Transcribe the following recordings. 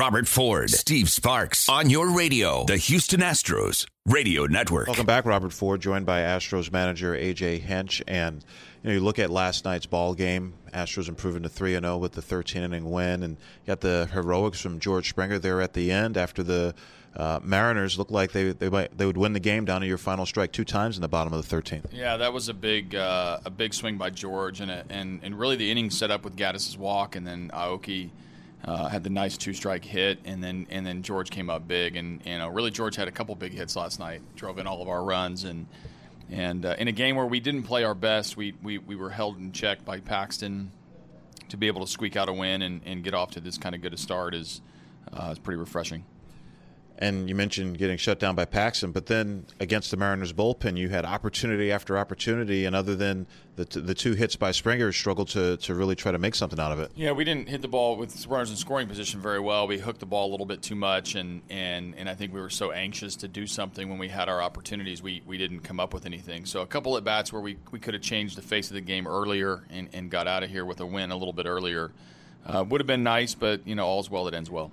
Robert Ford, Steve Sparks on your radio, the Houston Astros Radio Network. Welcome back, Robert Ford, joined by Astros manager AJ Hinch. And you know, you look at last night's ball game. Astros improving to three and zero with the 13 inning win, and you got the heroics from George Springer there at the end after the uh, Mariners looked like they they might, they would win the game down to your final strike two times in the bottom of the 13th. Yeah, that was a big uh, a big swing by George, and a, and and really the inning set up with Gattis's walk, and then Aoki uh, had the nice two strike hit, and then and then George came up big, and you know really George had a couple big hits last night, drove in all of our runs, and and uh, in a game where we didn't play our best, we, we we were held in check by Paxton to be able to squeak out a win and, and get off to this kind of good a start is uh, is pretty refreshing. And you mentioned getting shut down by Paxton, but then against the Mariners bullpen, you had opportunity after opportunity, and other than the, t- the two hits by Springer, struggled to, to really try to make something out of it. Yeah, we didn't hit the ball with runners in scoring position very well. We hooked the ball a little bit too much, and, and, and I think we were so anxious to do something when we had our opportunities, we, we didn't come up with anything. So a couple at bats where we, we could have changed the face of the game earlier and, and got out of here with a win a little bit earlier uh, would have been nice, but you know all's well that ends well.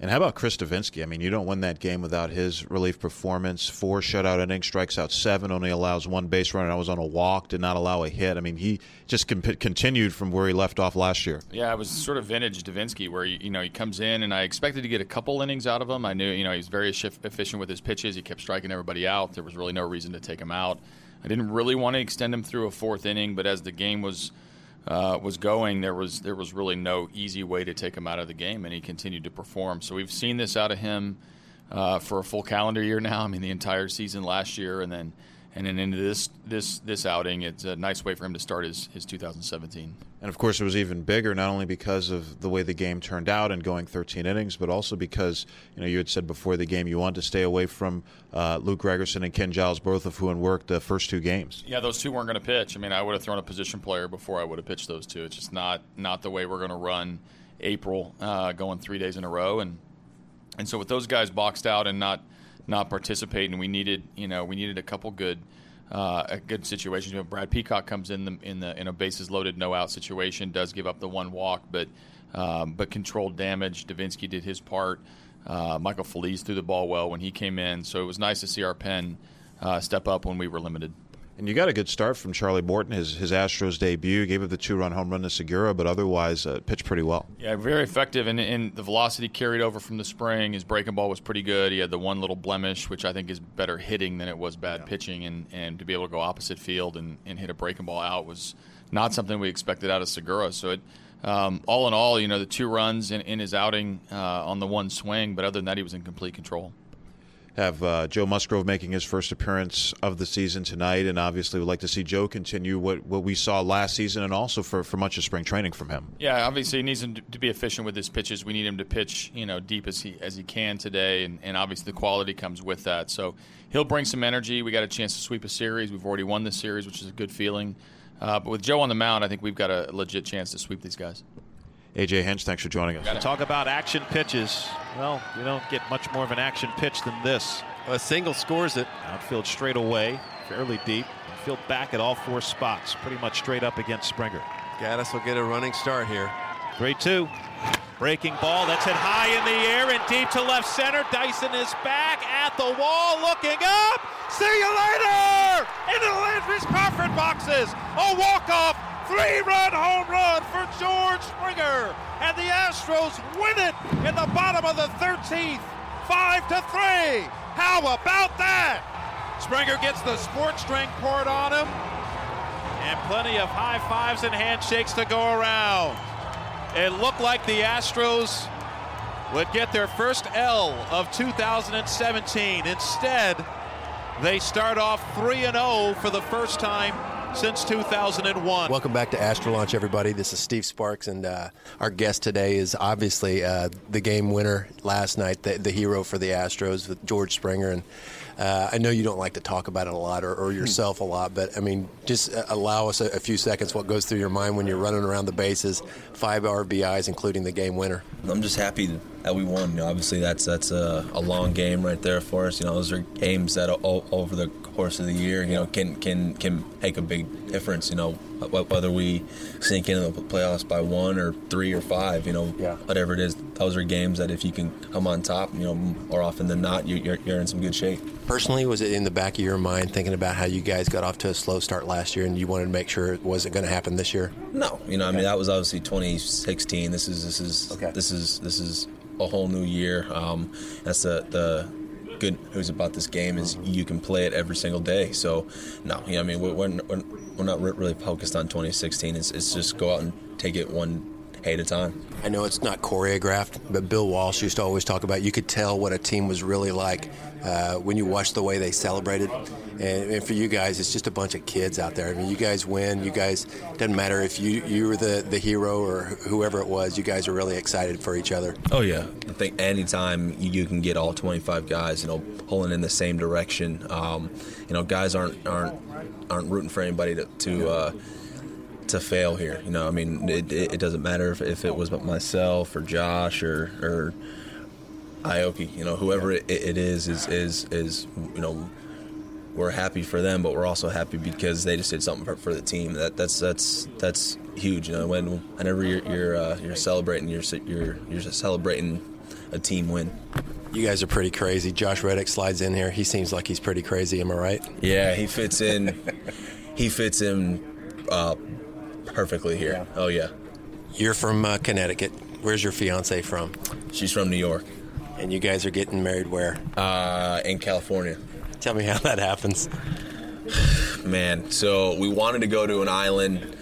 And how about Chris Devenski? I mean, you don't win that game without his relief performance. Four shutout innings, strikes out seven, only allows one base runner. I was on a walk, did not allow a hit. I mean, he just continued from where he left off last year. Yeah, it was sort of vintage Devenski, where you know he comes in, and I expected to get a couple innings out of him. I knew you know he was very efficient with his pitches. He kept striking everybody out. There was really no reason to take him out. I didn't really want to extend him through a fourth inning, but as the game was uh, was going, there was there was really no easy way to take him out of the game, and he continued to perform. So we've seen this out of him uh, for a full calendar year now. I mean, the entire season last year, and then and then into this this this outing, it's a nice way for him to start his, his 2017. And of course, it was even bigger not only because of the way the game turned out and going 13 innings, but also because you know you had said before the game you wanted to stay away from uh, Luke Gregerson and Ken Giles, both of who had worked the first two games. Yeah, those two weren't going to pitch. I mean, I would have thrown a position player before I would have pitched those two. It's just not not the way we're going to run April, uh, going three days in a row, and and so with those guys boxed out and not not participating. We needed, you know, we needed a couple good, uh, a good situations. You know, Brad Peacock comes in the in the in a bases loaded, no out situation, does give up the one walk, but um, but controlled damage. Devenski did his part. Uh, Michael Feliz threw the ball well when he came in, so it was nice to see our pen uh, step up when we were limited. And you got a good start from Charlie Morton, his his Astros debut. Gave up the two run home run to Segura, but otherwise uh, pitched pretty well. Yeah, very effective, and, and the velocity carried over from the spring. His breaking ball was pretty good. He had the one little blemish, which I think is better hitting than it was bad yeah. pitching, and, and to be able to go opposite field and, and hit a breaking ball out was not something we expected out of Segura. So it. Um, all in all, you know, the two runs in, in his outing uh, on the one swing, but other than that, he was in complete control have uh, Joe Musgrove making his first appearance of the season tonight, and obviously we'd like to see Joe continue what, what we saw last season and also for, for much of spring training from him. Yeah, obviously he needs him to be efficient with his pitches. We need him to pitch you know deep as he as he can today, and, and obviously the quality comes with that. So he'll bring some energy. We got a chance to sweep a series. We've already won this series, which is a good feeling. Uh, but with Joe on the mound, I think we've got a legit chance to sweep these guys. AJ Hinch, thanks for joining us. Talk about action pitches. Well, you don't get much more of an action pitch than this. A single scores it. Outfield straight away, fairly deep. Infield back at all four spots, pretty much straight up against Springer. Gattis will get a running start here. 3 2. Breaking ball that's hit high in the air and deep to left center. Dyson is back at the wall, looking up. See you later! Into the Landfish Crawford boxes. A walk-off Three-run home run for George Springer, and the Astros win it in the bottom of the 13th, five to three. How about that? Springer gets the sports drink poured on him, and plenty of high fives and handshakes to go around. It looked like the Astros would get their first L of 2017. Instead, they start off 3 0 for the first time since 2001. Welcome back to Astro Launch, everybody. This is Steve Sparks, and uh, our guest today is obviously uh, the game winner last night, the, the, hero for the Astros, with George Springer. And uh, I know you don't like to talk about it a lot or, or hmm. yourself a lot, but I mean, just uh, allow us a, a, few seconds what goes through your mind when you're running around the bases, five RBIs, including the game winner. I'm just happy that we won. You know, obviously, that's that's a, a long game right there for us. You know, those are games that over the course of the year, you know, can can can make a big difference. You know, whether we sink into the playoffs by one or three or five, you know, Yeah. whatever it is, those are games that if you can come on top, you know, more often than not, you, you're, you're in some good shape. Personally, was it in the back of your mind thinking about how you guys got off to a slow start last year and you wanted to make sure it wasn't going to happen this year? No, you know, I mean that was obviously 2016. This is this is Okay. this is this is a whole new year. Um, that's the the good news about this game is you can play it every single day. So, no, you know, I mean we're we're, we're not really focused on 2016. It's it's just go out and take it one at a time. I know it's not choreographed, but Bill Walsh used to always talk about you could tell what a team was really like uh, when you watched the way they celebrated. And, and for you guys, it's just a bunch of kids out there. I mean, you guys win. You guys doesn't matter if you you were the the hero or whoever it was. You guys are really excited for each other. Oh yeah, I think anytime you can get all 25 guys, you know, pulling in the same direction, um, you know, guys aren't aren't aren't rooting for anybody to to, uh, to fail here. You know, I mean, it, it, it doesn't matter if, if it was myself or Josh or or Aoki. You know, whoever it, it is is is is you know. We're happy for them, but we're also happy because they just did something for, for the team. That that's that's that's huge. You know, when whenever you're you're, uh, you're celebrating, you're you're you're celebrating a team win. You guys are pretty crazy. Josh Reddick slides in here. He seems like he's pretty crazy. Am I right? Yeah, he fits in. he fits in uh, perfectly here. Oh yeah, You're from uh, Connecticut. Where's your fiance from? she's from New York, And you guys are getting married where? uh, in California. Tell me how that happens. Man, so we wanted to go to an island.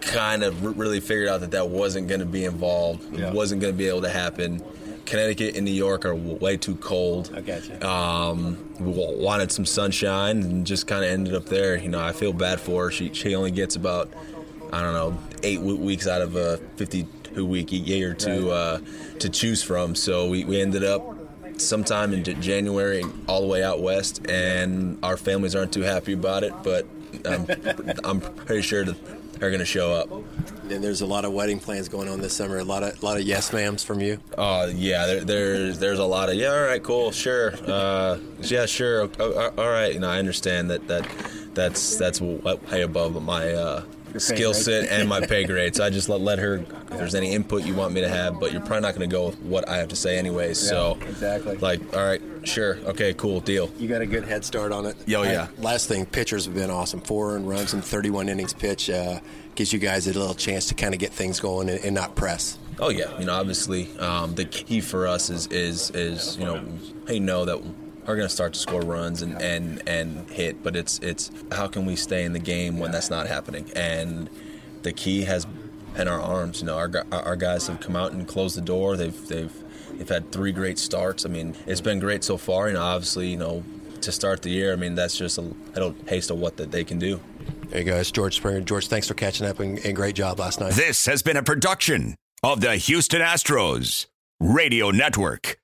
Kind of really figured out that that wasn't going to be involved. It wasn't going to be able to happen. Connecticut and New York are w- way too cold. I gotcha. Um, we wanted some sunshine and just kind of ended up there. You know, I feel bad for her. She she only gets about I don't know eight weeks out of a 52 week year to uh, to choose from. So we, we ended up sometime in January all the way out west, and our families aren't too happy about it. But I'm I'm pretty sure that they're going to show up. And there's a lot of wedding plans going on this summer. A lot of a lot of yes ma'ams from you. Uh, yeah, there, there's there's a lot of yeah, all right, cool, sure, uh, yeah, sure, all right. You know, I understand that that that's that's way above my uh, skill set and my pay grade. So I just let let her. If there's any input you want me to have, but you're probably not going to go with what I have to say anyways. so exactly. like, all right, sure, okay, cool, deal. You got a good head start on it. Yo, yeah. Last thing, pitchers have been awesome. Four and runs and 31 innings pitch uh, gives you guys a little chance to kind of get things going and, and not press. Oh yeah, you know, obviously, um, the key for us is is is you know, hey, know that we're going to start to score runs and, and and hit, but it's it's how can we stay in the game when that's not happening? And the key has been our arms. You know, our our guys have come out and closed the door. They've they've they've had three great starts. I mean, it's been great so far. You know, obviously, you know, to start the year, I mean, that's just a little taste of what that they can do. There you go. It's George Springer. George, thanks for catching up and, and great job last night. This has been a production of the Houston Astros Radio Network.